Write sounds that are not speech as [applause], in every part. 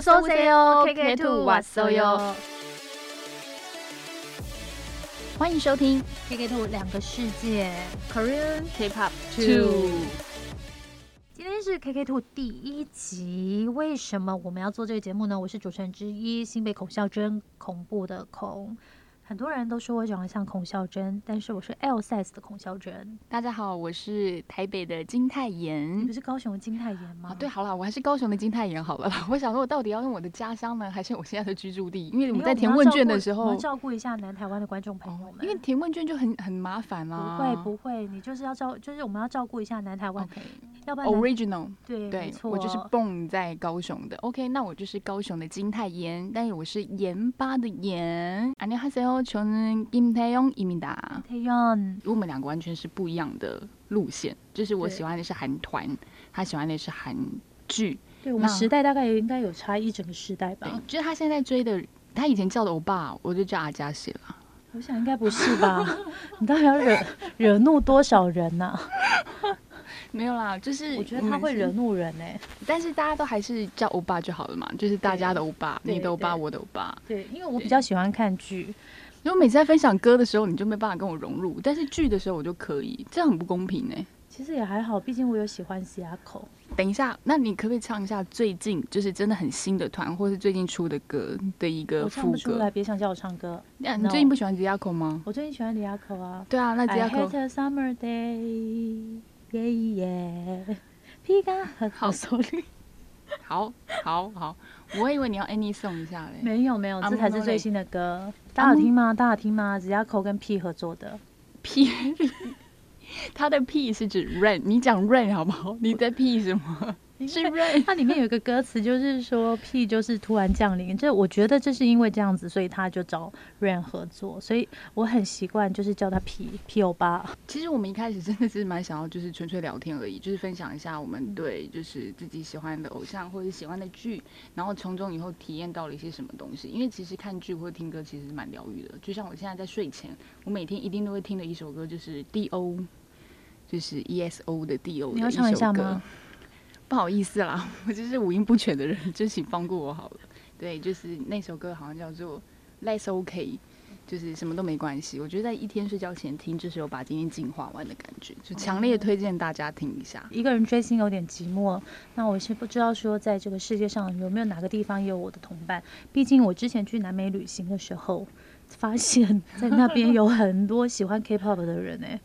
kk two what's so you 欢迎收听 kk two 两个世界. Korean k pop two 今天是 kk two 第一集。为什么我们要做这个节目呢？我是主持人之一新被孔孝真恐怖的孔很多人都说我长得像孔孝真，但是我是 L size 的孔孝真。大家好，我是台北的金泰你妍不。是高雄的金泰妍吗？啊，对，好了，我还是高雄的金泰妍好了啦。[laughs] 我想说，我到底要用我的家乡呢，还是我现在的居住地？因为我因为们在填问卷的时候我们要，照顾一下南台湾的观众朋友哦们。因为填问卷就很很麻烦啦。不会不会，你就是要照，就是我们要照顾一下南台湾， OK 要不然南 original。对没对，错，我就是蹦在高雄的。OK，那我就是高雄的金泰妍，但是我是盐巴的盐。안녕하세요， 저는金泰용입니다。太阳。我们两个完全是不一样的路线，就是我对喜欢的是韩团，他喜欢的是韩剧。对我们那时代大概应该有差一整个时代吧对，，就是他现在追的，他以前叫的欧巴，我就叫阿加西了。我想应该不是吧？[laughs] 你到底要惹惹怒多少人呐、[laughs] 没有啦，就是我觉得他会惹怒，怒人呢、但是大家都还是叫欧巴就好了嘛，就是大家的欧巴，对你的欧巴，对我的欧巴。对，因为我比较喜欢看剧， 如果每次在分享歌的时候，你就没办法跟我融入，但是剧的时候我就可以，这样很不公平呢、其实也还好，毕竟我有喜欢西亚口。等一下，那你可不可以唱一下最近就是真的很新的团，或是最近出的歌的一个我唱副歌不出来，？别想叫我唱歌。那你最近不喜欢 Ziaco 吗？我最近喜欢李亚口啊。对啊，那 I Ziaco had a summer day, yeah yeah，皮卡很好手里。好好好，我以为你要 Any Song 一下嘞。没有没有，这才是最新的歌。大家有听吗？大家有听吗？指甲扣跟 P 合作的。屁，[laughs] 他的屁是指 rain，你讲 rain 好不好？你在屁什么？是 rain。它里面有一个歌词，就是说 “P 就是突然降临。这我觉得这是因为这样子，所以他就找 Rain 合作，所以我很习惯就是叫他 P P 欧巴。其实我们一开始真的是蛮想要，就是纯粹聊天而已，就是分享一下我们对就是自己喜欢的偶像或者喜欢的剧，然后从中以后体验到了一些什么东西。因为其实看剧或者听歌其实蛮疗愈的，就像我现在在睡前，我每天一定都会听的一首歌就是 D.O，就是 E.S.O 的 D.O 的你要唱一下吗。不好意思啦，[laughs] 我就是五音不全的人，就请放过我好了。对，就是那首歌好像叫做 Less OK，就是什么都没关系。我觉得在一天睡觉前听，就是有把今天净化完的感觉，就强烈推荐大家听一下。一个人追星有点寂寞，那我是不知道说在这个世界上有没有哪个地方有我的同伴。毕竟我之前去南美旅行的时候，发现在那边有很多喜欢 K-pop 的人哎、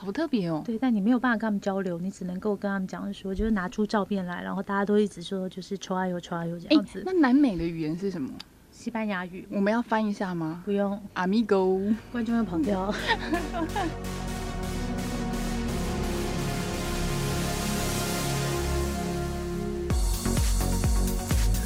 好特别哦。对，但你没有办法跟他们交流，你只能够跟他们讲说，就是拿出照片来，然后大家都一直说就是抽啊油抽啊油这哎样子。那南美的语言是什么？西班牙语我们要翻一下吗不用，？Amigo，观众会跑掉。[laughs]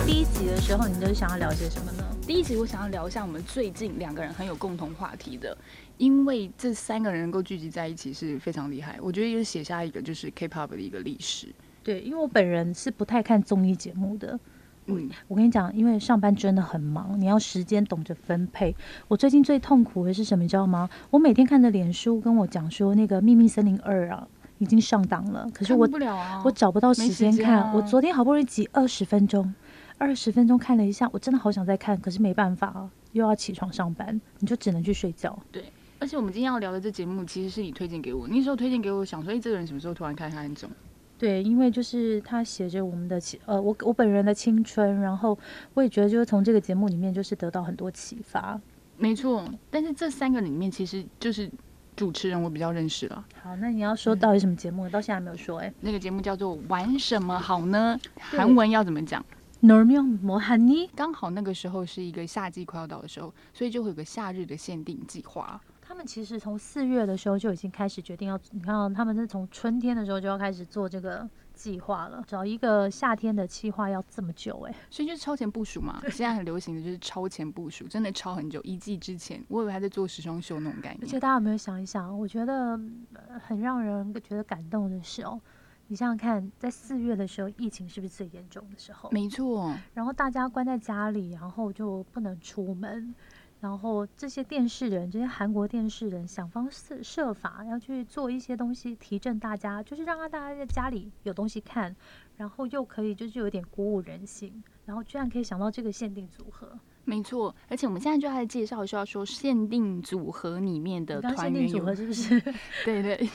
第一集的时候，你都想要了解什么呢？第一集我想要聊一下我们最近两个人很有共同话题的，因为这三个人能够聚集在一起是非常厉害。我觉得也写下一个就是 K-pop 的一个历史。对，因为我本人是不太看综艺节目的。嗯，我跟你讲，因为上班真的很忙，你要时间懂得分配。我最近最痛苦的是什么，你知道吗？我每天看着脸书跟我讲说，那个《秘密森林二》啊已经上档了，可是我不了啊，我找不到时间间看。啊我昨天好不容易挤二十分钟，二十分钟看了一下，我真的好想再看，可是没办法啊，又要起床上班，你就只能去睡觉。对而且我们今天要聊的这节目，其实是你推荐给我。那时候推荐给我，想说，哎、这个人什么时候突然开始很肿？对，因为就是他写着我们的青呃，我我本人的青春，然后我也觉得就是从这个节目里面就是得到很多启发。没错，但是这三个里面，其实就是主持人我比较认识了。好，那你要说到底什么节目？到现在还没有说哎、那个节目叫做《玩什么好呢》，韩文要怎么讲？N o r m i o 摩汉尼，刚好那个时候是一个夏季快要到的时候，所以就会有个夏日的限定计划。他们其实从四月的时候就已经开始决定要，你看、哦，他们是从春天的时候就要开始做这个计划了。找一个夏天的计划要这么久哎、所以就是超前部署嘛。现在很流行的就是超前部署，真的超很久，一季之前，我以为还在做时装秀那种概而且。大家有没有想一想？我觉得呃很让人觉得感动的是哦，你想想看，在四月的时候，疫情是不是最严重的时候？没错，然后大家关在家里，然后就不能出门，然后这些电视人，这些韩国电视人想方设设法要去做一些东西提振大家，就是让大家在家里有东西看，然后又可以就是有点鼓舞人心。然后居然可以想到这个限定组合。没错，而且我们现在就来介绍，需要说限定组合里面的团员组合是不是？对 [laughs] 对。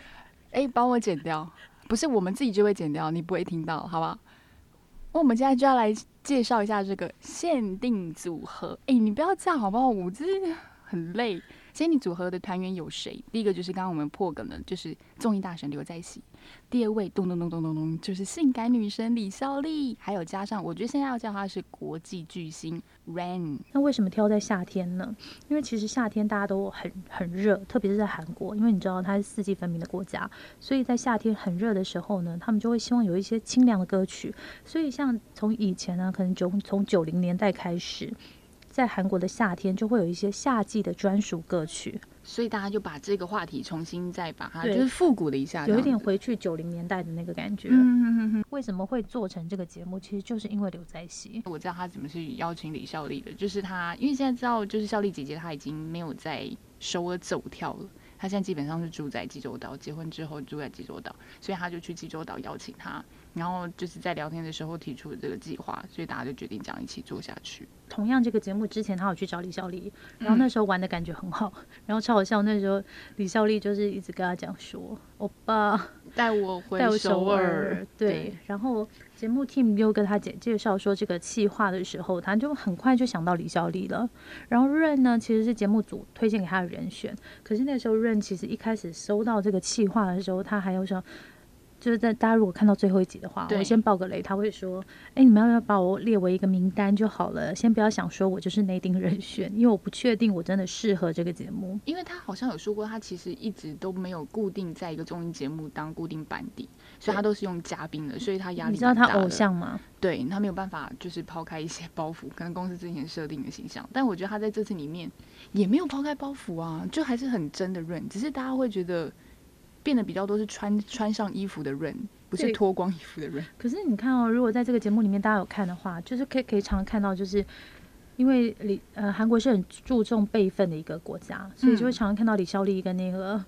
[laughs] 哎，帮我剪掉，不是我们自己就会剪掉，你不会听到，好不好？那我们现在就要来介绍一下这个限定组合。哎，你不要这样好不好？我真的很累。限定组合的团员有谁？第一个就是刚刚我们破梗的，就是综艺大神刘在熙。第二位，咚咚咚咚咚咚，就是性感女神李孝利。还有加上，我觉得现在要叫她是国际巨星 Rain。那为什么挑在夏天呢？因为其实夏天大家都很很热，特别是在韩国，因为你知道它是四季分明的国家，所以在夏天很热的时候呢，他们就会希望有一些清凉的歌曲。所以像从以前呢，可能九从九零年代开始。在韩国的夏天就会有一些夏季的专属歌曲，所以大家就把这个话题重新再把它就是复古了一下，有一点回去九零年代的那个感觉。嗯为什么会做成这个节目？其实就是因为刘在熙。我知道他怎么去邀请李孝利的，就是他因为现在知道就是孝利姐姐她已经没有在首尔走跳了。他现在基本上是住在济州岛，结婚之后住在济州岛，所以他就去济州岛邀请他，然后就是在聊天的时候提出了这个计划，所以大家就决定这样一起做下去。同样，这个节目之前他有去找李孝利，然后那时候玩的感觉很好，然后超好笑。那时候李孝利就是一直跟他讲说：“欧巴，带我回首尔。”对，然后。节目 team 又跟他介介绍说这个企划的时候，他就很快就想到李孝利了。然后润呢，其实是节目组推荐给他的人选。可是那时候润其实一开始收到这个企划的时候，他还有说。就是在大家如果看到最后一集的话，我先爆个雷，他会说：“哎，你们要不要把我列为一个名单就好了？先不要想说我就是内定人选，因为我不确定我真的适合这个节目。”因为他好像有说过，他其实一直都没有固定在一个综艺节目当固定班底，所以他都是用嘉宾的，所以他压力你知道他偶像吗？对他没有办法，就是抛开一些包袱，可能公司之前设定的形象。但我觉得他在这次里面也没有抛开包袱啊，就还是很真的润，只是大家会觉得。变得比较多是穿穿上衣服的人，不是脱光衣服的人。可是你看哦，如果在这个节目里面大家有看的话，就是可以可以常常看到，就是因为李呃韩国是很注重辈分的一个国家，所以就会常常看到李孝利跟那个。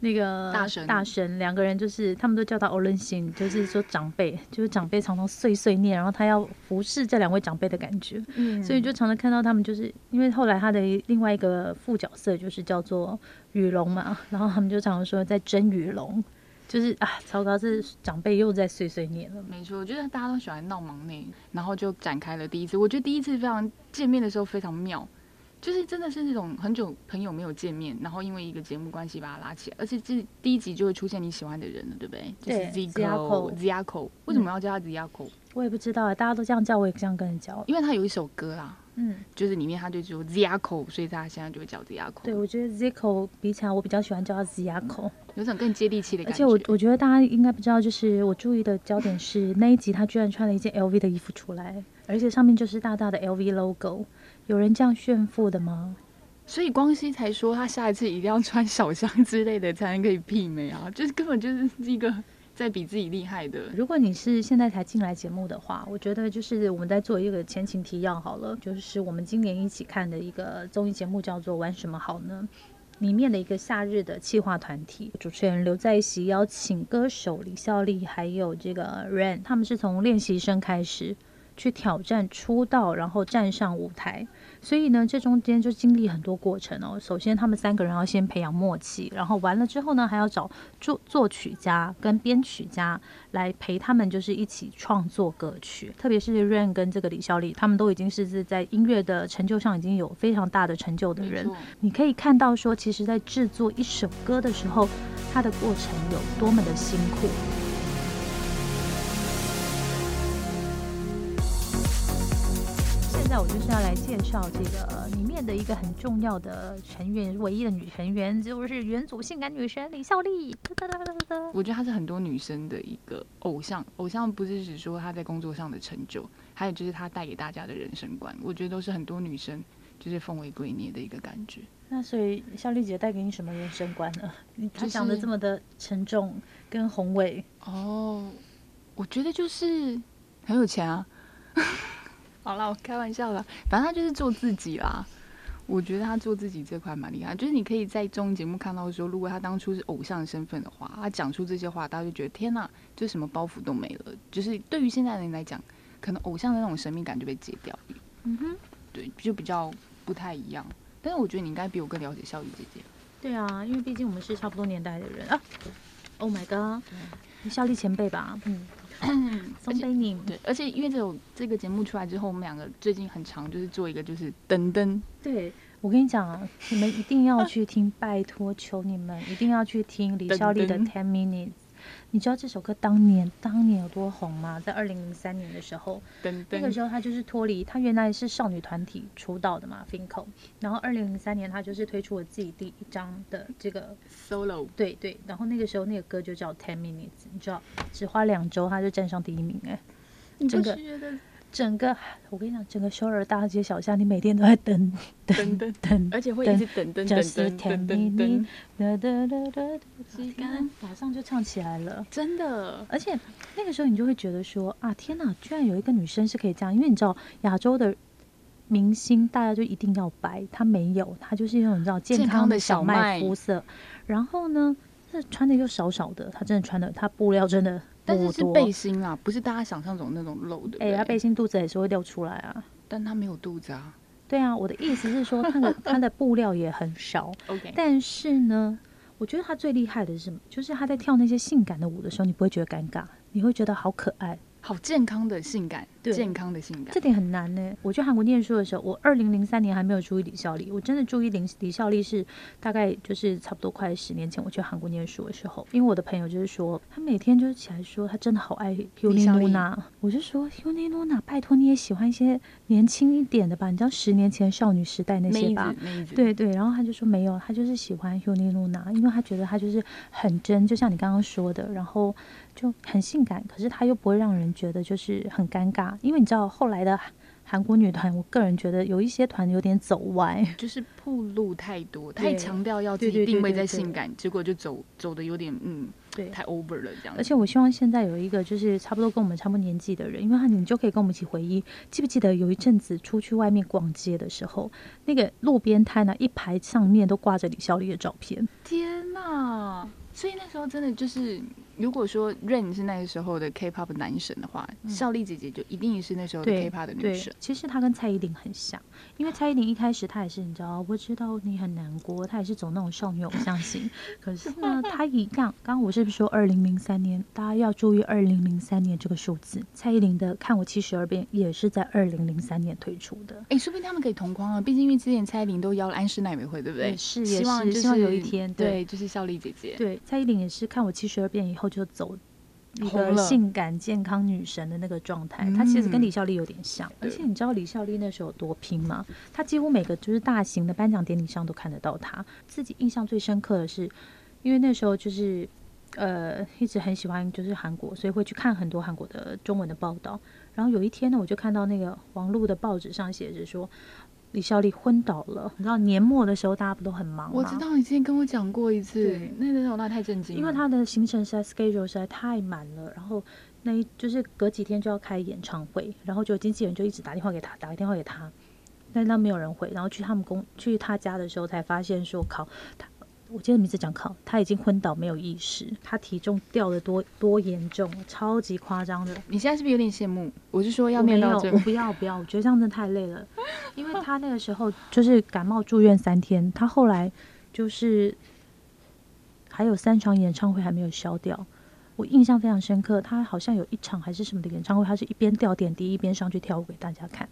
那个大神大神两个人就是他们都叫他欧伦星，就是说长辈，就是长辈常常碎碎念，然后他要服侍这两位长辈的感觉，嗯，所以就常常看到他们就是因为后来他的另外一个副角色就是叫做雨龙嘛，然后他们就常常说在争雨龙，就是啊，糟糕，这长辈又在碎碎念了。没错，我觉得大家都喜欢闹忙内，然后就展开了第一次。我觉得第一次非常见面的时候非常妙。就是真的是那种很久朋友没有见面，然后因为一个节目关系把他拉起来，而且这第一集就会出现你喜欢的人了，对不对？就是 Zico Zico，为什么要叫他 Zico？我也不知道啊，大家都这样叫，我也这样跟人叫。因为他有一首歌啦，嗯，就是里面他就说 Zico，所以他现在就会叫 Zico。对，我觉得 Zico 比起来，我比较喜欢叫他 Zico，有种更接地气的感觉。而且我我觉得大家应该不知道，就是我注意的焦点是那一集他居然穿了一件 LV 的衣服出来，而且上面就是大大的 LV logo，有人这样炫富的吗？所以光熙才说他下一次一定要穿小香之类的才能可以媲美啊，[laughs] 就是根本就是一个在比自己厉害的。如果你是现在才进来节目的话，我觉得就是我们在做一个前情提要好了，就是我们今年一起看的一个综艺节目叫做《玩什么好呢》，里面的一个夏日的企划团体，主持人刘在熙邀请歌手李孝利还有这个 Rain，他们是从练习生开始去挑战出道，然后站上舞台。所以呢，这中间就经历很多过程哦。首先，他们三个人要先培养默契，然后完了之后呢，还要找作作曲家跟编曲家来陪他们，就是一起创作歌曲。特别是 Rain 跟这个李孝利，他们都已经是在音乐的成就上已经有非常大的成就的人。你可以看到说，其实在制作一首歌的时候，它的过程有多么的辛苦。在我就是要来介绍这个里面的一个很重要的成员，唯一的女成员就是元祖性感女神李孝利。我觉得她是很多女生的一个偶像，偶像不是只说她在工作上的成就，还有就是她带给大家的人生观，我觉得都是很多女生就是奉为圭臬的一个感觉。那所以孝利姐带给你什么人生观呢？她讲的这么的沉重跟宏伟哦，我觉得就是很有钱啊。好了，我开玩笑啦，反正他就是做自己啦。我觉得他做自己这块蛮厉害，就是你可以在综艺节目看到说，如果他当初是偶像身份的话，他讲出这些话，大家就觉得天哪，就什么包袱都没了。就是对于现在人来讲，可能偶像的那种神秘感就被解掉了，嗯哼，对，就比较不太一样。但是我觉得你应该比我更了解孝丽姐姐。对啊，因为毕竟我们是差不多年代的人啊。Oh my god，孝利前辈吧，嗯，[clears throat] 松贝宁。对，而且因为这种这个节目出来之后，我们两个最近很长，就是做一个就是噔噔。对，我跟你讲，你们一定要去听，拜托求你们一定要去听李孝利的 Ten Minutes。你知道这首歌当年当年有多红吗？在二零零三年的时候，那个时候他就是脱离他原来是少女团体出道的嘛，Finko。然后二零零三年他就是推出了自己第一张的这个 solo，对对。然后那个时候那个歌就叫 Ten Minutes，你知道，只花两周他就站上第一名哎，整个。整个，我跟你讲，整个首尔大街小巷，你每天都在等 [laughs] 等等等，而且会一直等等等等等等等，时间马上就唱起来了，真的。而且那个时候你就会觉得说啊，天哪，居然有一个女生是可以这样，因为你知道亚洲的明星大家就一定要白，她没有，她就是那种你知道健康的小麦肤色，然后呢，这穿的又少少的，她真的穿的，她布料真的。但是是背心啊，不是大家想象中那种露的。哎，他背心肚子也是会掉出来啊。但他没有肚子啊。对啊，我的意思是说，他的 [laughs] 他的布料也很少。OK。但是呢，我觉得他最厉害的是什么？就是他在跳那些性感的舞的时候，你不会觉得尴尬，你会觉得好可爱。好健康的性感，健康的性感，这点很难呢。我去韩国念书的时候，我二零零三年还没有注意李孝利，我真的注意李李孝利是大概就是差不多快十年前我去韩国念书的时候，因为我的朋友就是说，他每天就是起来说他真的好爱 Yunina，我就说 Yunina，拜托你也喜欢一些年轻一点的吧，你知道十年前少女时代那些吧？对对，然后他就说没有，他就是喜欢 Yunina，因为他觉得他就是很真，就像你刚刚说的，然后。就很性感，可是她又不会让人觉得就是很尴尬，因为你知道后来的韩国女团，我个人觉得有一些团有点走歪，就是铺路太多，太强调要自己定位在性感，结果就走走的有点嗯，对，太 over 了这样。而且我希望现在有一个就是差不多跟我们差不多年纪的人，因为他你就可以跟我们一起回忆，记不记得有一阵子出去外面逛街的时候，那个路边摊呢一排上面都挂着李孝利的照片，天哪！所以那时候真的就是。如果说 Rain 是那个时候的 K-pop 男神的话，孝利姐姐就一定是那时候的 K-pop 的女神。其实她跟蔡依林很像，因为蔡依林一开始她也是你知道，我知道你很难过，她也是走那种少女偶像型。[laughs] 可是呢，她一样，刚刚我是不是说二零零三年？大家要注意二零零三年这个数字。蔡依林的《看我七十二变》也是在二零零三年推出的。哎，说不定他们可以同框啊！毕竟因为之前蔡依林都邀了安室奈美惠，对不对？是，希望希望有一天，对，就是孝利姐姐。对，蔡依林也是《看我七十二变》以后。就走一个性感健康女神的那个状态，她其实跟李孝利有点像，而且你知道李孝利那时候有多拼吗？她几乎每个就是大型的颁奖典礼上都看得到她。自己印象最深刻的是，因为那时候就是呃一直很喜欢就是韩国，所以会去看很多韩国的中文的报道。然后有一天呢，我就看到那个网络的报纸上写着说。李孝利昏倒了，你知道年末的时候大家不都很忙吗？我知道你之前跟我讲过一次，那那时候那太震惊了，因为他的行程实在 schedule 实在太满了，然后那一就是隔几天就要开演唱会，然后就经纪人就一直打电话给他，打个电话给他，但那没有人回，然后去他们公去他家的时候才发现说靠他。我记得名字讲考，他已经昏倒没有意识，他体重掉的多多严重，超级夸张的。你现在是不是有点羡慕？我是说要面到这，我不要不要，我觉得这样真的太累了。因为他那个时候就是感冒住院三天，他后来就是还有三场演唱会还没有消掉。我印象非常深刻，他好像有一场还是什么的演唱会，他是一边掉点滴一边上去跳舞给大家看。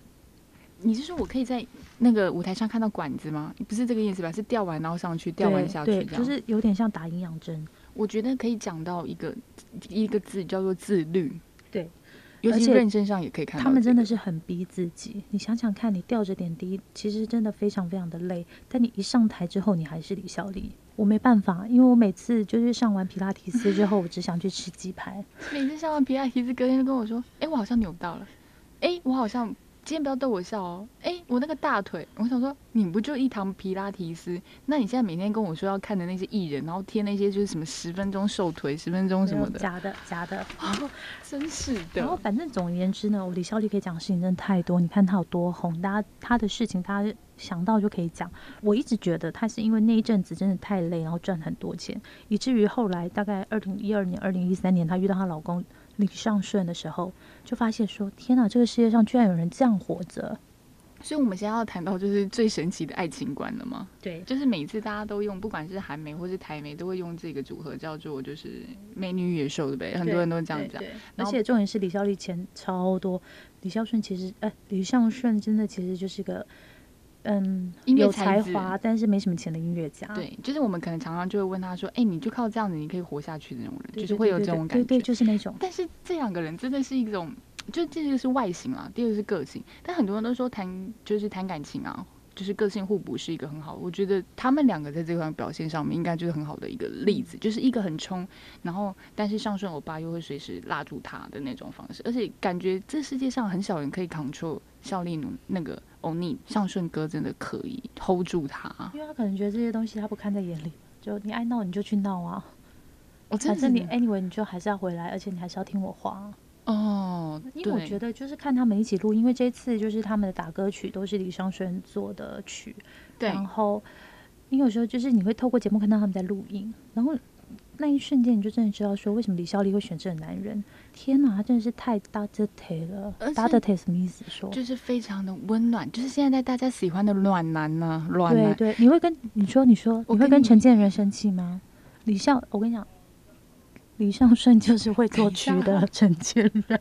你是说我可以在那个舞台上看到管子吗？不是这个意思吧？是吊完然后上去，吊完下去，对，就是有点像打营养针。我觉得可以讲到一个一个字叫做自律。对，尤其认真上也可以看到。他们真的是很逼自己。你想想看，你吊着点滴，其实真的非常非常的累。但你一上台之后，你还是李孝利。我没办法，因为我每次就是上完皮拉提斯之后，我只想去吃鸡排。[laughs] 每次上完皮拉提斯，隔天就跟我说：“哎，我好像扭到了。哎，我好像。”今天不要逗我笑哦！哎，我那个大腿，我想说，你不就一堂皮拉提斯？那你现在每天跟我说要看的那些艺人，然后贴那些就是什么十分钟瘦腿、十分钟什么的，假的，假的。[laughs] 真是的。然后反正总而言之呢，我李孝利可以讲的事情真的太多。你看他有多红，大家他的事情他想到就可以讲。我一直觉得他是因为那一阵子真的太累，然后赚很多钱，以至于后来大概二零一二年、二零一三年，她遇到她老公。李尚顺的时候，就发现说：天哪，这个世界上居然有人这样活着。所以我们现在要谈到就是最神奇的爱情观了吗？对，就是每次大家都用，不管是韩媒或是台媒，都会用这个组合叫做就是美女野兽，对不对？很多人都这样讲。而且重点是李孝利钱超多，李孝顺其实哎，李尚顺真的其实就是个。嗯，有才华，但是没什么钱的音乐家。对，就是我们可能常常就会问他说：“哎，你就靠这样子，你可以活下去的那种人，就是会有这种感觉。”对，就是那种。但是这两个人真的是一种，就这个是外形啊，第二个是个性。但很多人都说谈就是谈感情啊，就是个性互补是一个很好。我觉得他们两个在这块表现上面，应该就是很好的一个例子，就是一个很冲，然后但是上顺欧巴又会随时拉住他的那种方式，而且感觉这世界上很少人可以 control 效力努那个。欧尼上顺哥真的可以 hold 住他，因为他可能觉得这些东西他不看在眼里，就你爱闹你就去闹啊，反正你 anyway 你就还是要回来，而且你还是要听我话哦。因为我觉得就是看他们一起录，因为这次就是他们的打歌曲都是李尚轩做的曲，对。然后你有时候就是你会透过节目看到他们在录音，然后。那一瞬间，你就真的知道说，为什么李孝利会选这个男人？天哪，他真的是太大着腿了！大着腿什么意思？说就是非常的温暖，就是现在大家喜欢的暖男呢。暖男，对对，你会跟你说，你说你会跟陈建仁生气吗？李孝，我跟你讲，李尚顺就是会作曲的陈建仁。[laughs]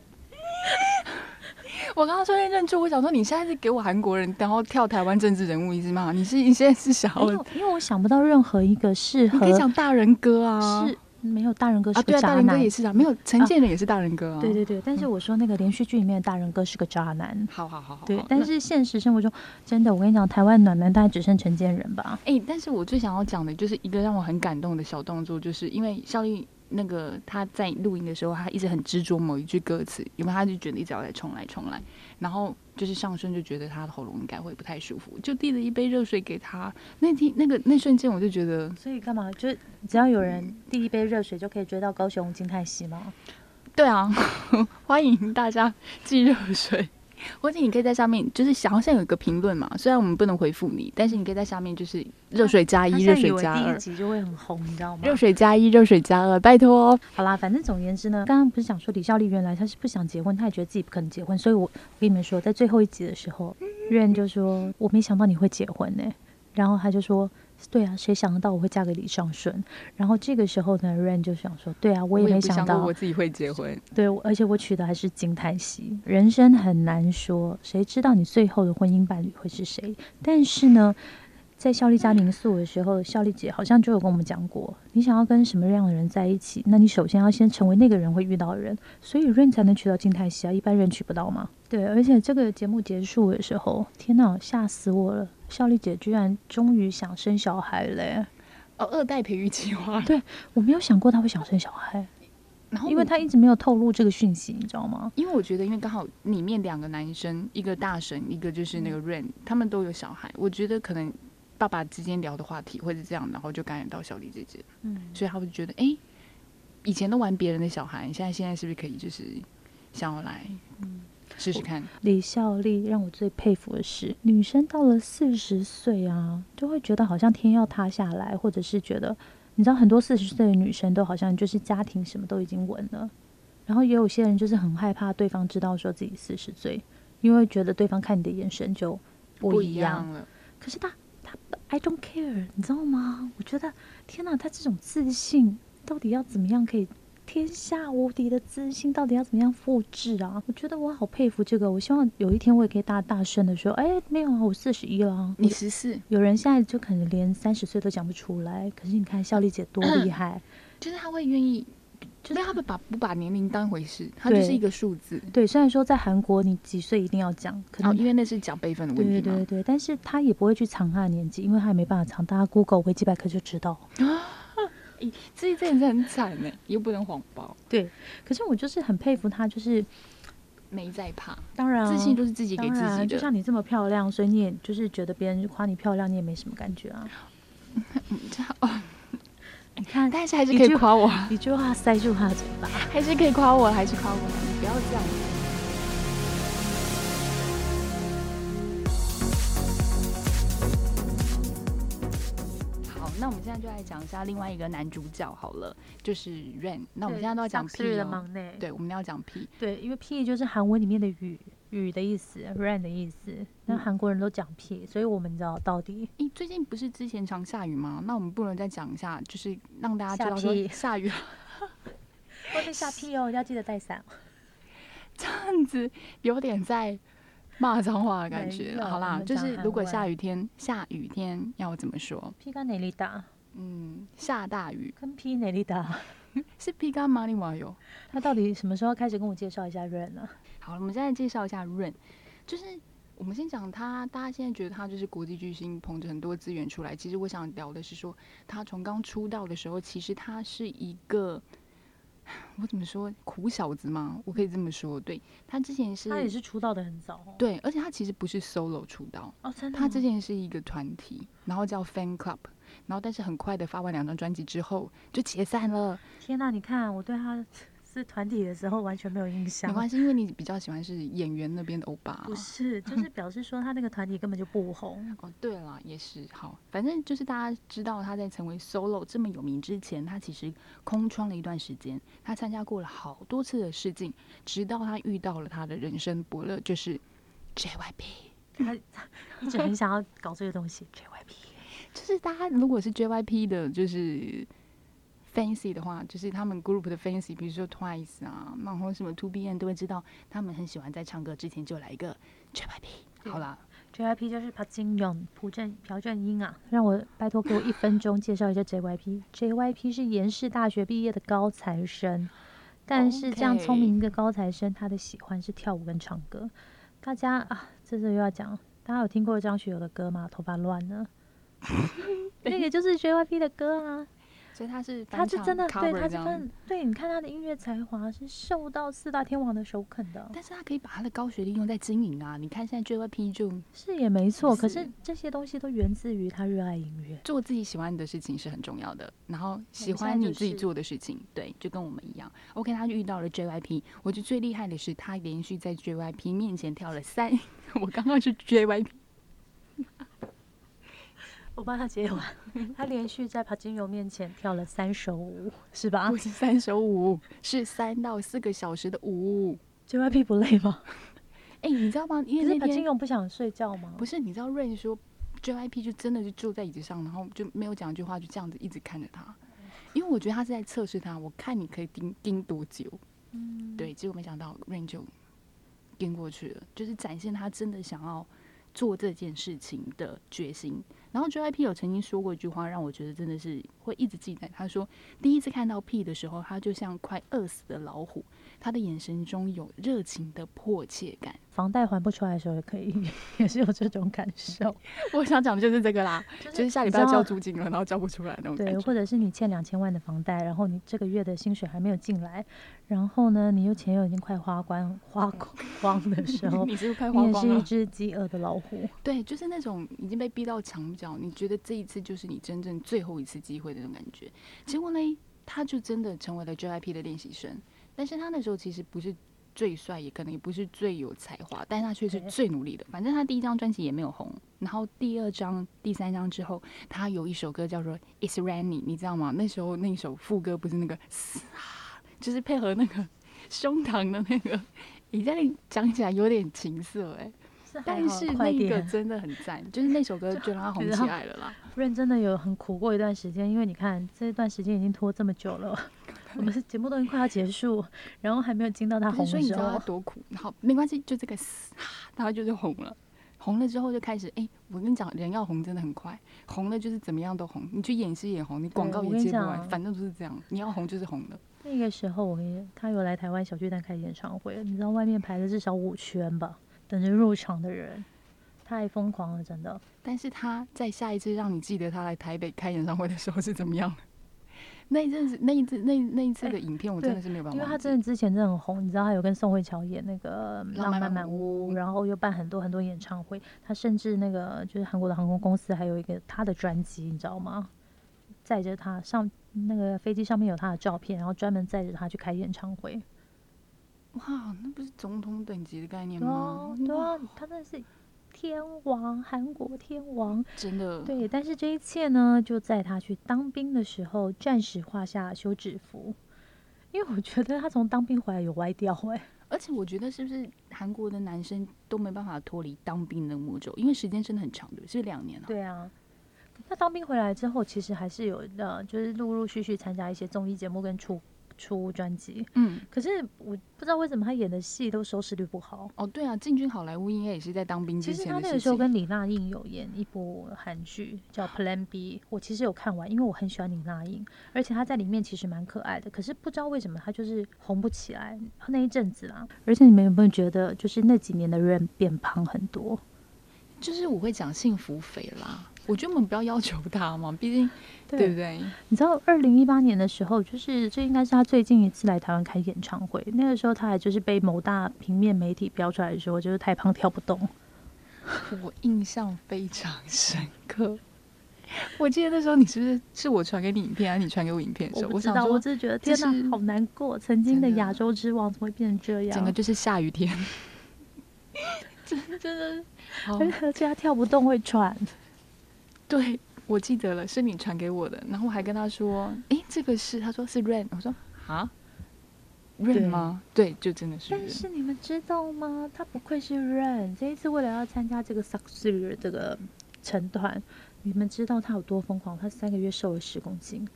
我刚刚说认住，我想说你现在是给我韩国人，然后跳台湾政治人物意思吗？你是你现在是想？因为我想不到任何一个适合。你可以讲大人哥啊，是没有大人哥是个渣男，也是啊，没有陈建仁也是大人哥啊。对对对，但是我说那个连续剧里面的大人哥是个渣男。好好好好。对，但是现实生活中真的，我跟你讲，台湾暖男大概只剩陈建仁吧。哎，但是我最想要讲的就是一个让我很感动的小动作，就是因为效力。那个他在录音的时候，他一直很执着某一句歌词，因为他就觉得一直要再重来重来，然后就是上身就觉得他的喉咙应该会不太舒服，就递了一杯热水给他。那天那个那瞬间，我就觉得，所以干嘛？就是只要有人递一杯热水，就可以追到高雄金泰熙吗？对啊，[laughs] 欢迎大家寄热水。或者你可以在上面，就是好像有一个评论嘛，虽然我们不能回复你，但是你可以在下面就是热水加一，热水加二，第一集就会很红，你知道吗？热水加一，热水加二，拜托。好啦，反正总而言之呢，刚刚不是讲说李孝利原来他是不想结婚，他也觉得自己不可能结婚，所以我跟你们说，在最后一集的时候，瑞就说我没想到你会结婚呢，然后他就说。对啊，谁想得到我会嫁给李尚顺？然后这个时候呢，Rain 就想说：“对啊，我也没想到我自己会结婚。对，而且我娶的还是金泰熙。人生很难说，谁知道你最后的婚姻伴侣会是谁？但是呢，在孝利家民宿的时候，孝利姐好像就有跟我们讲过，你想要跟什么样的人在一起，那你首先要先成为那个人会遇到的人，所以 Rain 才能娶到金泰熙啊，一般人娶不到吗？对，而且这个节目结束的时候，天哪，吓死我了！孝丽姐居然终于想生小孩嘞！哦，二代培育计划。对，我没有想过她会想生小孩，然后因为她一直没有透露这个讯息，你知道吗？因为我觉得，因为刚好里面两个男生，一个大神，一个就是那个 Rain，他们都有小孩。我觉得可能爸爸之间聊的话题会是这样，然后就感染到小丽姐姐，嗯，所以他会觉得，哎，以前都玩别人的小孩，现在现在是不是可以就是想要来？嗯。试试看。李孝利让我最佩服的是，女生到了四十岁啊，就会觉得好像天要塌下来，或者是觉得，你知道，很多四十岁的女生都好像就是家庭什么都已经稳了，然后也有些人就是很害怕对方知道说自己四十岁，因为觉得对方看你的眼神就不一样了。可是他他 I don't care，你知道吗？我觉得天哪，他这种自信到底要怎么样可以？天下无敌的自信到底要怎么样复制啊？我觉得我好佩服这个。我希望有一天我也可以大大声的说：“哎，没有啊，我四十一了。”你十四。有人现在就可能连三十岁都讲不出来。可是你看孝丽姐多厉害，[coughs] 就是她会愿意，就是他们把不把年龄当回事，它就是一个数字。对，虽然说在韩国你几岁一定要讲，可能因为那是讲辈分的问题对对对，但是他也不会去藏他的年纪，因为他也没办法藏，大家 Google 维基百科就知道。[gasps] 这这也是很惨呢，又不能谎报。对，可是我就是很佩服他，就是没在怕。当然，自信都是自己给自己的。就像你这么漂亮，所以你也就是觉得别人夸你漂亮，你也没什么感觉啊。这样哦，你看，但是还是可以夸我。一句话塞住他的嘴巴，还是可以夸我，还是夸我。你不要这样。在就来讲一下另外一个男主角好了，就是 Rain。那我们对现在都要讲 P 的哦，忙内。对，我们要讲 P。对，因为 P 就是韩文里面的雨雨的意思，rain 的意思。那嗯韩国人都讲 P，所以我们知道到底诶，最近不是之前常下雨吗？那我们不能再讲一下，就是让大家知道说下雨 [laughs] 外面下 P 哦，要记得带伞。[laughs] 这样子有点在骂脏话的感没觉。好啦，就是如果下雨天，下雨天要怎么说？P 跟哪里打？嗯，下大雨跟 P 哪里打？是 P 干马里瓦哟。他到底什么时候开始跟我介绍一下 rain 呢？好，我们现在介绍一下 Rain，就是我们先讲他，大家现在觉得他就是国际巨星，捧着很多资源出来。其实我想聊的是说，他从刚出道的时候，其实他是一个，我怎么说苦小子吗？我可以这么说。对他之前是，他也是出道的很早哦。对，而且他其实不是 solo 出道，哦，真的。他之前是一个团体，然后叫 Fan Club，然后但是很快的发完两张专辑之后就解散了。天呐，你看我对他是团体的时候完全没有印象。没关系，因为你比较喜欢是演员那边的欧巴。不是，就是 [laughs] 表示说他那个团体根本就不红。哦，对了，也是好，反正就是大家知道他在成为 solo 这么有名之前，他其实空窗了一段时间，他参加过了好多次的试镜，直到他遇到了他的人生伯乐，就是 JYP。[laughs] 他一直很想要搞这个东西。JYP 就是大家如果是 JYP 的，就是 fancy 的话，就是他们 group 的 fancy，比如说 Twice 啊，然后什么 Two B N 都会知道，他们很喜欢在唱歌之前就来一个 JYP。好啦，JYP 就是朴金勇、朴正、朴正英啊，让我拜托给我一分钟介绍一下 JYP。JYP 是延世大学毕业的高材生，但是这样聪明的高材生，他的喜欢是跳舞跟唱歌。大家啊，这次又要讲，大家有听过张学友的歌吗？头发乱了，[laughs] 那个就是 JYP 的歌啊。所以他是他是真的，对他是真的，对，你看他的音乐才华是受到四大天王的首肯的，但是他可以把他的高学历用在经营啊！你看现在 JYP 就是也没错。可是是这些东西都源自于他热爱音乐。做自己喜欢的事情是很重要的，然后喜欢你自己做的事情，对，就跟我们一样。OK，他就遇到了 JYP，我觉得最厉害的是他连续在 JYP 面前跳了三，[laughs] 我刚刚是 JYP，我帮他接完，[laughs] 他连续在帕金油面前跳了三首舞，是吧不是三首舞，是三到四个小时的舞。？JYP 不累吗？哎、你知道吗？因为是朴金为那天勇不想睡觉吗？不是，你知道 Rain 说 JYP 就真的就坐在椅子上，然后就没有讲一句话，就这样子一直看着他。因为我觉得他是在测试他，我看你可以盯盯多久。嗯，对，结果没想到 Rain 就盯过去了，就是展现他真的想要做这件事情的决心。然后 JYP 有曾经说过一句话，让我觉得真的是会一直记在。他说，第一次看到 P 的时候，他就像快饿死的老虎，他的眼神中有热情的迫切感。房贷还不出来的时候也可以，[laughs] 也是有这种感受。[laughs] 我想讲的就是这个啦，就就是下礼拜要交租金了，然后交不出来那种感对，或者是你欠两千万的房贷，然后你这个月的薪水还没有进来，然后呢，你又钱又已经快花光花光的时候，[laughs] 你是快你也是一？只饥饿的老虎。对，就是那种已经被逼到墙角，你觉得这一次就是你真正最后一次机会的那种感觉。结果呢，他就真的成为了 JIP 的练习生。但是他那时候其实不是最帅，也可能也不是最有才华，但是他却是最努力的。反正他第一张专辑也没有红，然后第二张、第三张之后，他有一首歌叫做《It's Rainy》，你知道吗？那时候那首副歌不是那个就是配合那个 [laughs] 胸膛的那个，你在讲起来有点情色哎、但是那个。真的很赞，就是那首歌 [laughs] 就让他红起来了啦。认真的有很苦过一段时间，因为你看这段时间已经拖这么久了，我们节目都已经快要结束，然后还没有进到他红的时候所以你知道他候。多苦，好没关系，就这个嘶，[laughs] 然后就是红了。红了之后就开始，哎、我跟你讲，人要红真的很快，红了就是怎么样都红。你去演戏也红，你广告也接不完，反正都是这样。你要红就是红的。那个时候我也他有来台湾小巨蛋开演唱会，你知道外面排了至少五圈吧，等着入场的人，太疯狂了，真的。但是他在下一次让你记得他来台北开演唱会的时候是怎么样的？[laughs] 那一阵子，那一次，那那一次的影片，我真的是没有办法因为他。真的之前真的很红，你知道他有跟宋慧乔演那个《浪漫满满屋屋》，然后又办很多很多演唱会，他甚至那个就是韩国的航空公司还有一个他的专辑，你知道吗？载着他上那个飞机上面有他的照片，然后专门载着他去开演唱会。哇，那不是总统等级的概念对啊吗？，对啊，他真的是天王，韩国天王。真的，对，但是这一切呢，就在他去当兵的时候，暂时画下休止符。因为我觉得他从当兵回来有歪掉哎、而且我觉得是不是韩国的男生都没办法脱离当兵的魔咒，因为时间真的很长对，是两年啊。对啊，他当兵回来之后，其实还是有呃，就是陆陆续续参加一些综艺节目跟出出专辑。嗯，可是我不知道为什么他演的戏都收视率不好。哦，对啊，进军好莱坞应该也是在当兵其实他之前的事情。那个时候跟李娜英有演一部韩剧叫《Plan B》，我其实有看完，因为我很喜欢李娜英，而且她在里面其实蛮可爱的。可是不知道为什么她就是红不起来那一阵子啦。而且你们有没有觉得，就是那几年的人变胖很多？就是我会讲幸福肥啦，我觉得我们不要要求他嘛，毕竟对不对？你知道，二零一八年的时候，就是这应该是他最近一次来台湾开演唱会。那个时候，他还就是被某大平面媒体标出来的时候，就是太胖跳不动。[laughs] 我印象非常深刻。我记得那时候你是不是是我传给你影片，还是你传给我影片的时候？我不知道，想说我只是觉得天哪，好难过。曾经的亚洲之王怎么会变成这样？整个就是下雨天，[laughs] 真的真的，好而且他跳不动会喘。[laughs] [laughs] 对，我记得了，是你传给我的，然后我还跟他说，诶，这个是，他说是 Rain，我说啊，Rain 吗？对，就真的是但。是你们知道吗？他不愧是 Rain，这一次为了要参加这个 Succeed 这个成团，你们知道他有多疯狂？他三个月瘦了十公斤。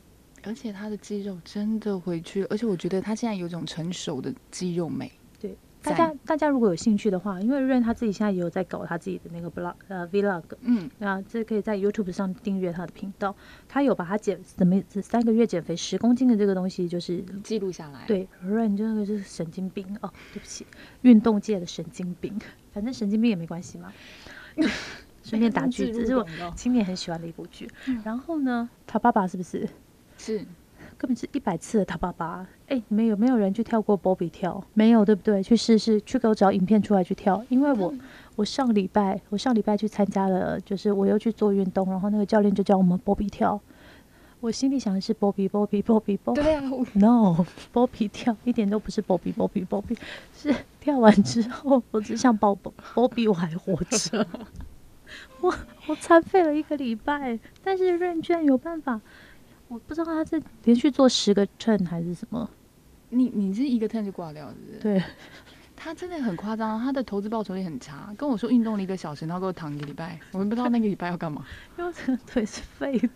而且他的肌肉真的回去了，而且我觉得他现在有种成熟的肌肉美。对，大家大家如果有兴趣的话，因为 Rain 他自己现在也有在搞他自己的那个 blog 呃 vlog，嗯，那这可以在 YouTube 上订阅他的频道。他有把他减怎么这三个月减肥十公斤的这个东西，就是记录下来。，对 Rain 就那个就是神经病哦，对不起，运动界的神经病，反正神经病也没关系嘛。[laughs] 顺便打句，这是我今年很喜欢的一部剧。然后呢，他爸爸是不是是根本是一百次的他爸爸？哎，你们有没有人去跳过 Bobby 跳？没有，对不对？去试试，去给我找影片出来去跳。因为我我上礼拜我上礼拜去参加了，就是我又去做运动，然后那个教练就教我们 Bobby 跳。我心里想的是 Bobby Bobby Bobby Bobby。对啊，[laughs] No，Bobby 跳一点都不是 Bobby Bobby Bobby，是跳完之后，我只想抱 Bobby，我还活着。[laughs] 我我残废了一个礼拜，但是润居然有办法，我不知道他是连续做十个 turn 还是什么。你你是一个 turn 就挂掉，是不是？对，他真的很夸张，他的投资报酬率很差。跟我说运动了一个小时，然后给我躺一个礼拜，我们不知道那个礼拜要干嘛。[laughs] 因为我整个腿是废的。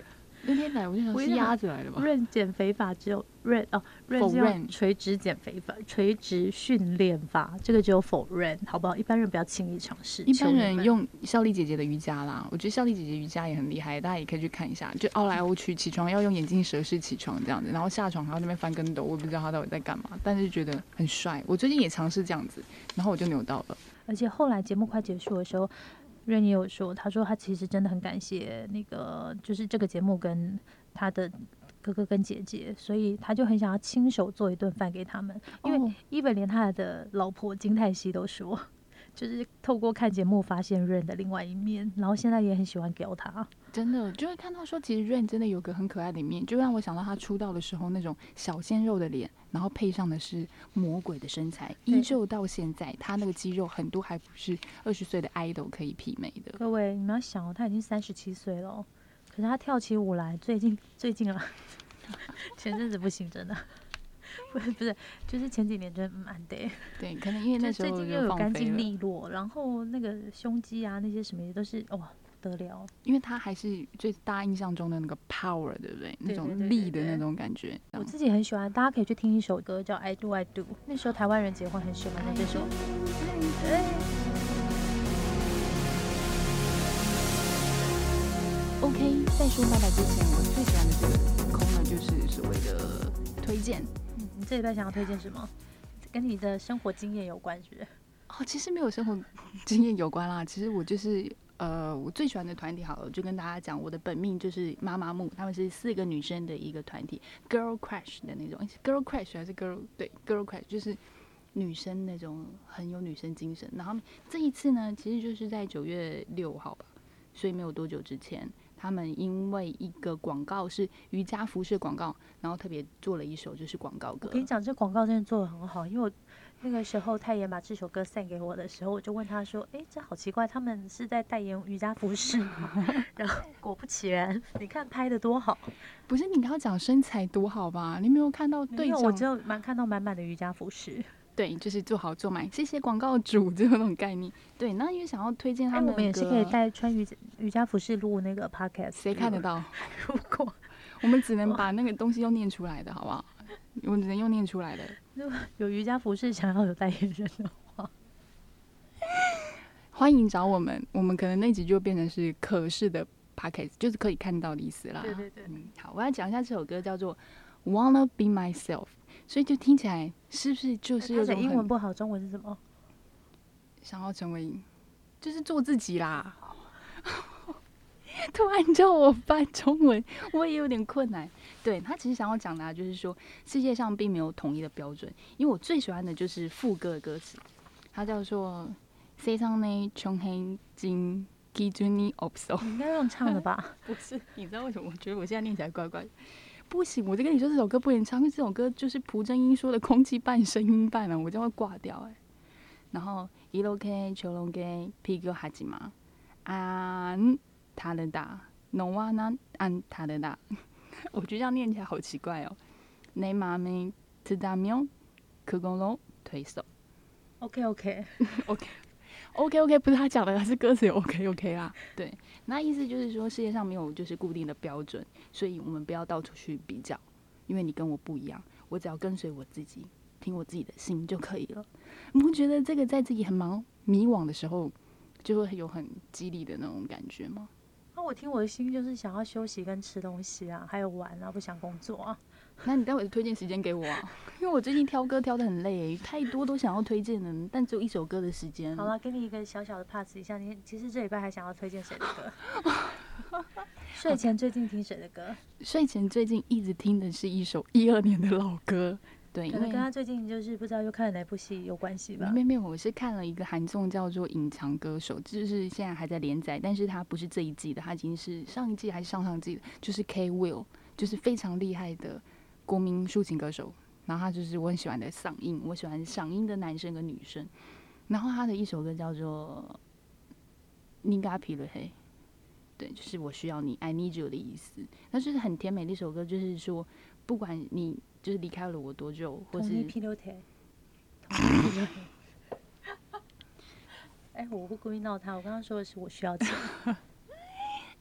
那天来我就想是我跟你讲鸭子来的吧？润减肥法只有润哦，任 For 是用 Ren 垂直减肥法、垂直训练法，这个只有否认，好不好？一般人不要轻易尝试。一般人用孝丽姐姐的瑜伽啦，我觉得孝丽姐姐瑜伽也很厉害，大家也可以去看一下。就凹来凹去，起床要用眼镜蛇式起床这样子，然后下床还要那边翻跟斗，我也不知道他到底在干嘛，但是觉得很帅。我最近也尝试这样子，然后我就扭到了。而且后来节目快结束的时候，任也有说，他说他其实真的很感谢那个，就是这个节目跟他的哥哥跟姐姐，所以他就很想要亲手做一顿饭给他们。因为哦 even 连他的老婆金泰熙都说，就是透过看节目发现任的另外一面，然后现在也很喜欢屌他。真的就会看到说，其实 Rain 真的有个很可爱的一面，就让我想到他出道的时候那种小鲜肉的脸，然后配上的是魔鬼的身材，依旧到现在，他那个肌肉很多还不是二十岁的 idol 可以媲美的。各位，你们要想哦，他已经三十七岁了哦，可是他跳起舞来，最近最近啊，[laughs] 前阵子不行，真的。不 [laughs] 是不是，就是前几年真的蛮得，[laughs] 对，可能因为那时候最近又就有干净利落，然后那个胸肌啊那些什么也都是哇得了，因为他还是最大家印象中的那个 power，对不对？那种力的那种感觉。我自己很喜欢，大家可以去听一首歌叫《I Do I Do》，那时候台湾人结婚很喜欢的这首。对，OK，在说拜拜之前，我最喜欢的这个空呢，就是所谓的推荐。你这一拜想要推荐什么？跟你的生活经验有关，是不是？哦，其实没有生活经验有关啦。其实我就是呃，我最喜欢的团体好了，就跟大家讲，我的本命就是妈妈木，他们是四个女生的一个团体，Girl Crush 的那种，Girl Crush 还是 Girl 对 Girl Crush 就是女生那种很有女生精神。然后这一次呢，其实就是在九月六号吧，所以没有多久之前。他们因为一个广告是瑜伽服饰广告，然后特别做了一首就是广告歌我。跟你讲，这广告真的做的很好，因为我那个时候太妍把这首歌献给我的时候，我就问他说：“哎，这好奇怪，他们是在代言瑜伽服饰吗？” [laughs] 然后果不其然，你看拍的多好。不是你刚刚讲身材多好吧？你没有看到没有？我只有满看到满满的瑜伽服饰。对，就是做好做满，谢谢广告主 [laughs] 这种概念。对，那因为想要推荐他们，我们也是可以带穿瑜瑜伽服饰录那个 podcast，谁看得到？[laughs] 如果我们只能把那个东西用念出来的，好不好？我们只能用念出来的。[laughs] 如果有瑜伽服饰想要有代言人的话，欢迎找我们。我们可能那集就变成是可视的 podcast，就是可以看到的意思啦。对对对。嗯，好，我要讲一下这首歌叫做《Wanna Be Myself》。所以就听起来是不是就是有点英文不好中文是什么？想要成为就是做自己啦。[laughs] 突然叫我翻中文我也有点困难。对他其实想要讲的啊就是说世界上并没有统一的标准因为我最喜欢的就是副歌的歌词它叫做 saysonny chonghengjingkiduniopsal 应该用唱的吧？[laughs] 不是你知道为什么？我觉得我现在念起来怪怪的。不行，我就跟你说这首歌不能唱，因为这首歌就是朴正英说的空气半声音半了，我就会挂掉哎。然后一路给秋龙给皮哥哈吉嘛，安他的大，no one 安他的大，[laughs] 我觉得这样念起来好奇怪哦。你妈咪吃大喵，可公龙推手。[laughs] OK OK OK OK OK，不是他讲的，他是歌词 OK OK 啦，对。那意思就是说，世界上没有就是固定的标准，所以我们不要到处去比较，因为你跟我不一样，我只要跟随我自己，听我自己的心就可以了。你不觉得这个在自己很忙迷惘的时候，就会有很激励的那种感觉吗？那我听我的心就是想要休息跟吃东西啊，还有玩啊，不想工作啊。那你待会推荐时间给我啊，因为我最近挑歌挑的很累，太多都想要推荐的，但只有一首歌的时间。好了，给你一个小小的 pass 一下，你其实这礼拜还想要推荐谁的歌？睡前最近听谁的歌？[laughs] 睡前最近一直听的是一首一二年的老歌，对，可能跟他最近就是不知道又看了哪部戏有关系吧？没没有，我是看了一个韩综叫做《隐藏歌手》，就是现在还在连载，但是他不是这一季的，他已经是上一季还是上上季的，就是 K Will，就是非常厉害的。国民抒情歌手，然后他就是我很喜欢的嗓音，我喜欢嗓音的男生跟女生。然后他的一首歌叫做《尼嘎皮了黑》，对，就是我需要你，I need you 的意思。那就是很甜美的一首歌，就是说不管你就是离开了我多久，或是。[laughs] 哎，我不故意闹他，我刚刚说的是我需要钱。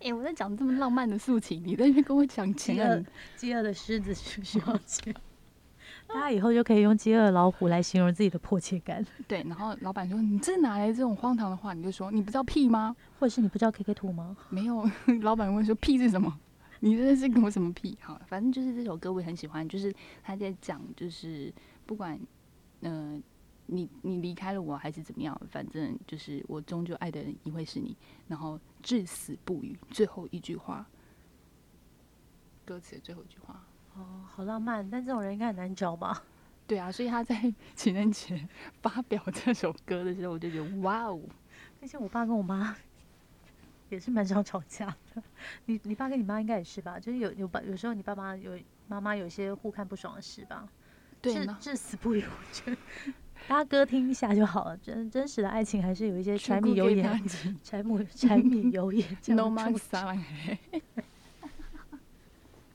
哎，我在讲这么浪漫的事情，你在那边跟我讲。饥饿，饥饿的狮子需需要 [laughs] 钱。[laughs] 大家以后就可以用饥饿老虎来形容自己的迫切感。对，然后老板说：“你这哪来这种荒唐的话？”你就说：“你不知道屁吗？或者是你不知道 K K 图吗？”没有，[laughs] 老板问说：“屁是什么？”你这是跟我什么屁？好，反正就是这首歌我也很喜欢，就是他在讲，就是不管嗯。你你离开了我还是怎么样？反正就是我终究爱的人一会是你，然后至死不渝。最后一句话，歌词的最后一句话。哦，好浪漫，但这种人应该很难找吧？[laughs] 对啊，所以他在 [laughs] 情人节 [laughs] 发表这首歌的时候，我就觉得哇哦！而且我爸跟我妈也是蛮常吵架的。你你爸跟你妈应该也是吧？就是有有爸有时候你爸妈有妈妈有些互看不爽的事吧？对，至死不渝，我觉得。大家歌听一下就好了，真真实的爱情还是有一些柴米油盐，柴米柴米 [laughs] 油盐这样出 [laughs]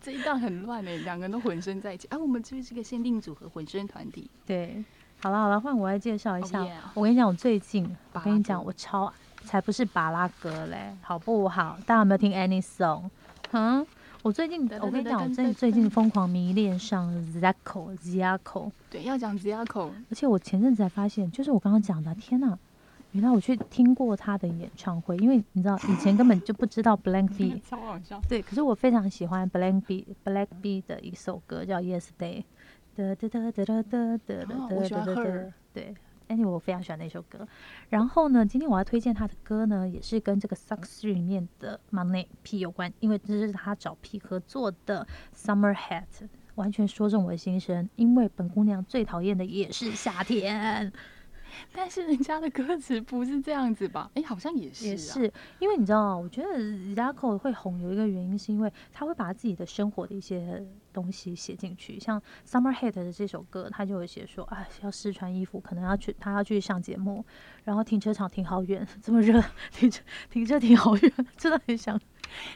这一段很乱哎，两个人都混身在一起啊！我们这边是个限定组合，混身团体。对，好了好了，换我来介绍一下。我跟你讲，我最近，我跟你讲，我超才不是巴拉歌嘞，好不好？大家有没有听 Any Song？嗯。我最近，我跟你讲，我最最近疯狂迷恋上 Zaco Zaco。对，要讲 Zaco。而且我前阵子才发现，就是我刚刚讲的，天哪！原来我去听过他的演唱会，因为你知道，以前根本就不知道 Blank [laughs] B。超好笑。对，可是我非常喜欢 Blank B，Black B 的一首歌叫 Yesterday。哒哒哒哒哒哒哒哒哒哒。对。Any 我非常喜欢那首歌。然后呢，今天我要推荐他的歌呢，也是跟这个 Sucks 里面的 Money P 有关，因为这是他找 P 合作的 Summer Hat，完全说中我的心声。因为本姑娘最讨厌的也是夏天。但是人家的歌词不是这样子吧？哎、好像也是、啊，也是，因为你知道，我觉得 Zacko 会红有一个原因，是因为他会把自己的生活的一些东西写进去。像《Summer Hate》的这首歌，他就会写说，啊，要试穿衣服，可能要去，他要去上节目，然后停车场停好远，[laughs] 这么热，停车停车停好远，真的很想。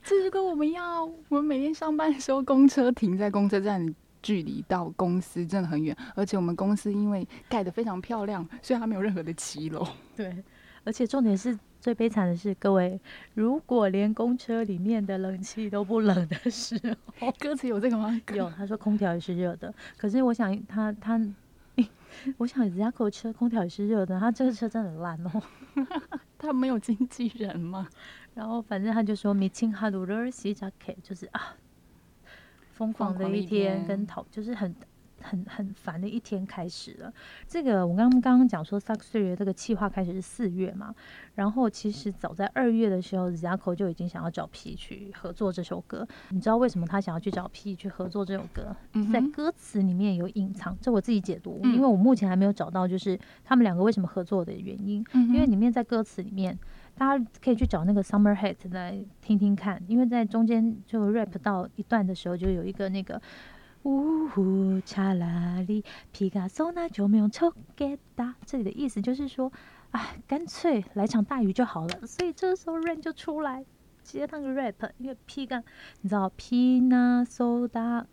这就跟我们一样啊，我们每天上班的时候，公车停在公车站，距离到公司真的很远，而且我们公司因为盖得非常漂亮，所以它没有任何的骑楼。对，而且重点是最悲惨的是，各位，如果连公车里面的冷气都不冷的时候，歌词有这个吗？有他说空调也是热的，可是我想他他，[laughs] 我想人家口车空调也是热的，他这个车真的很烂哦。[laughs] 他没有经纪人吗？然后反正他就说米青哈鲁勒西扎 K，就是啊，疯狂的一天跟讨，就是很。很很烦的一天开始了。这个我刚刚刚讲说 s u c k Three 这个计划开始是四月嘛，然后其实早在二月的时候 z a k o 就已经想要找 P 去合作这首歌。你知道为什么他想要去找 P 去合作这首歌？嗯在歌词里面有隐藏，这我自己解读，因为我目前还没有找到就是他们两个为什么合作的原因。嗯因为里面在歌词里面。大家可以去找那个 Summer Hit 来听听看，因为在中间就 rap 到一段的时候，就有一个那个呜呼查拉里皮卡索那就没有抽给打，这里的意思就是说，哎，干脆来场大雨就好了。所以这个时候 Rain 就出来接那个 rap，因为皮卡你知道皮那索达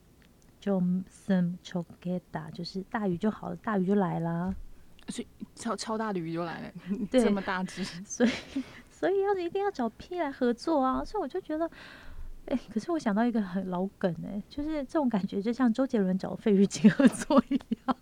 就什抽给打，就是大雨就好了，大雨就来了。超超大的鱼就来了，[laughs] 对这么大只，所以所以要一定要找 P 来合作啊，所以我就觉得，哎、可是我想到一个很老梗哎、就是这种感觉就像周杰伦找费玉清合作一样。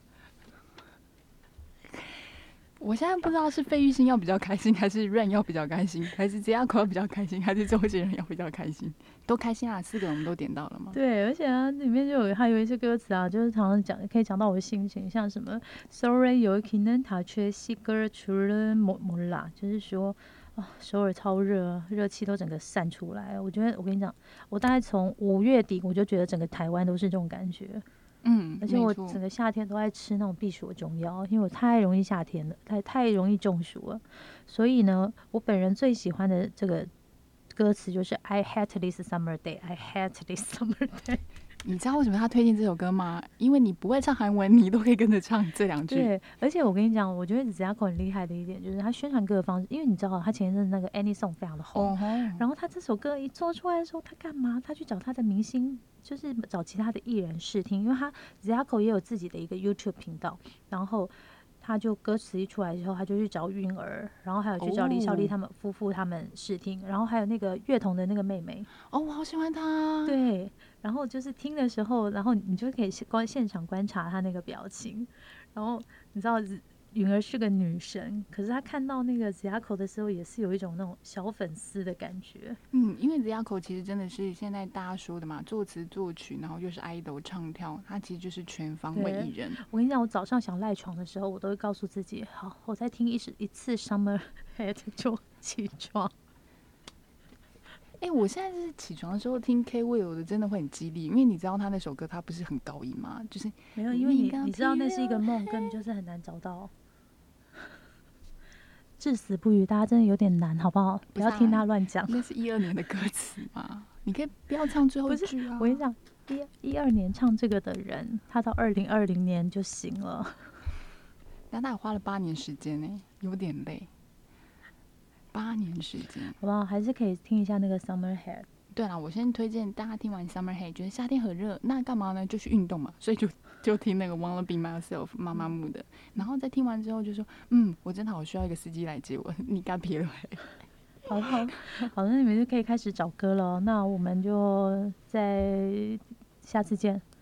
我现在不知道是费玉清要比较开心，还是 Rain 要比较开心，还是 j a c 要比较开心，还是周杰伦要比较开心？都开心啊！四个我们都点到了吗？对，而且啊，里面就有还有一些歌词啊，就是常常讲可以讲到我的心情，像什么 Sorry 有可能他却西歌除了摩摩拉，就是说。啊，首尔超热，热气都整个散出来。我觉得，我跟你讲，我大概从五月底我就觉得整个台湾都是这种感觉。嗯，而且我整个夏天都在吃那种避暑的中药，因为我太容易夏天了，太太容易中暑了。所以呢，我本人最喜欢的这个歌词就是 I hate this summer day, I hate this [laughs] summer day。你知道为什么他推荐这首歌吗？因为你不会唱韩文，你都可以跟着唱这两句。对，而且我跟你讲，我觉得子牙口很厉害的一点就是他宣传歌的方式，因为你知道他前一阵子那个 Any Song 非常的红，然后他这首歌一做出来的时候，他干嘛？他去找他的明星，就是找其他的艺人试听，因为他 Zacko 也有自己的一个 YouTube 频道，然后他就歌词一出来之后，他就去找韵儿，然后还有去找李孝利哦他们夫妇他们试听，然后还有那个乐童的那个妹妹，哦，我好喜欢他。，对，然后就是听的时候，然后你就可以观现场观察他那个表情，然后你知道。允儿是个女神，可是她看到那个子牙口的时候，也是有一种那种小粉丝的感觉。嗯，因为 z a k 其实真的是现在大家说的嘛，作词作曲，然后又是 idol 唱跳，他其实就是全方位艺人。我跟你讲，我早上想赖床的时候，我都会告诉自己，好，我再听一次一次 Summer Head 就起床。哎、我现在是起床的时候听 K Will 的，真的会很激励，因为你知道他那首歌，他不是很高音吗？就是没有，因为你刚你你知道那是一个梦，根本就是很难找到。至死不渝，大家真的有点难，好不好？不不要听啊他乱讲。那是一二年的歌词嘛，你可以不要唱最后一句啊。我跟你讲，一一二年唱这个的人，他到二零二零年就行了。[laughs] 但他也花了八年时间呢、有点累。八年时间。好不好？还是可以听一下那个 Summer Head。对啦，我先推荐大家听完 Summer Head，觉得夏天很热，那干嘛呢？就去运动嘛，所以就就听那个 Wanna Be Myself 妈妈木的，然后再听完之后就说，嗯，我真的好需要一个司机来接我，[laughs] 你干别了。好好好，那你们就可以开始找歌了哦。那我们就在下次见。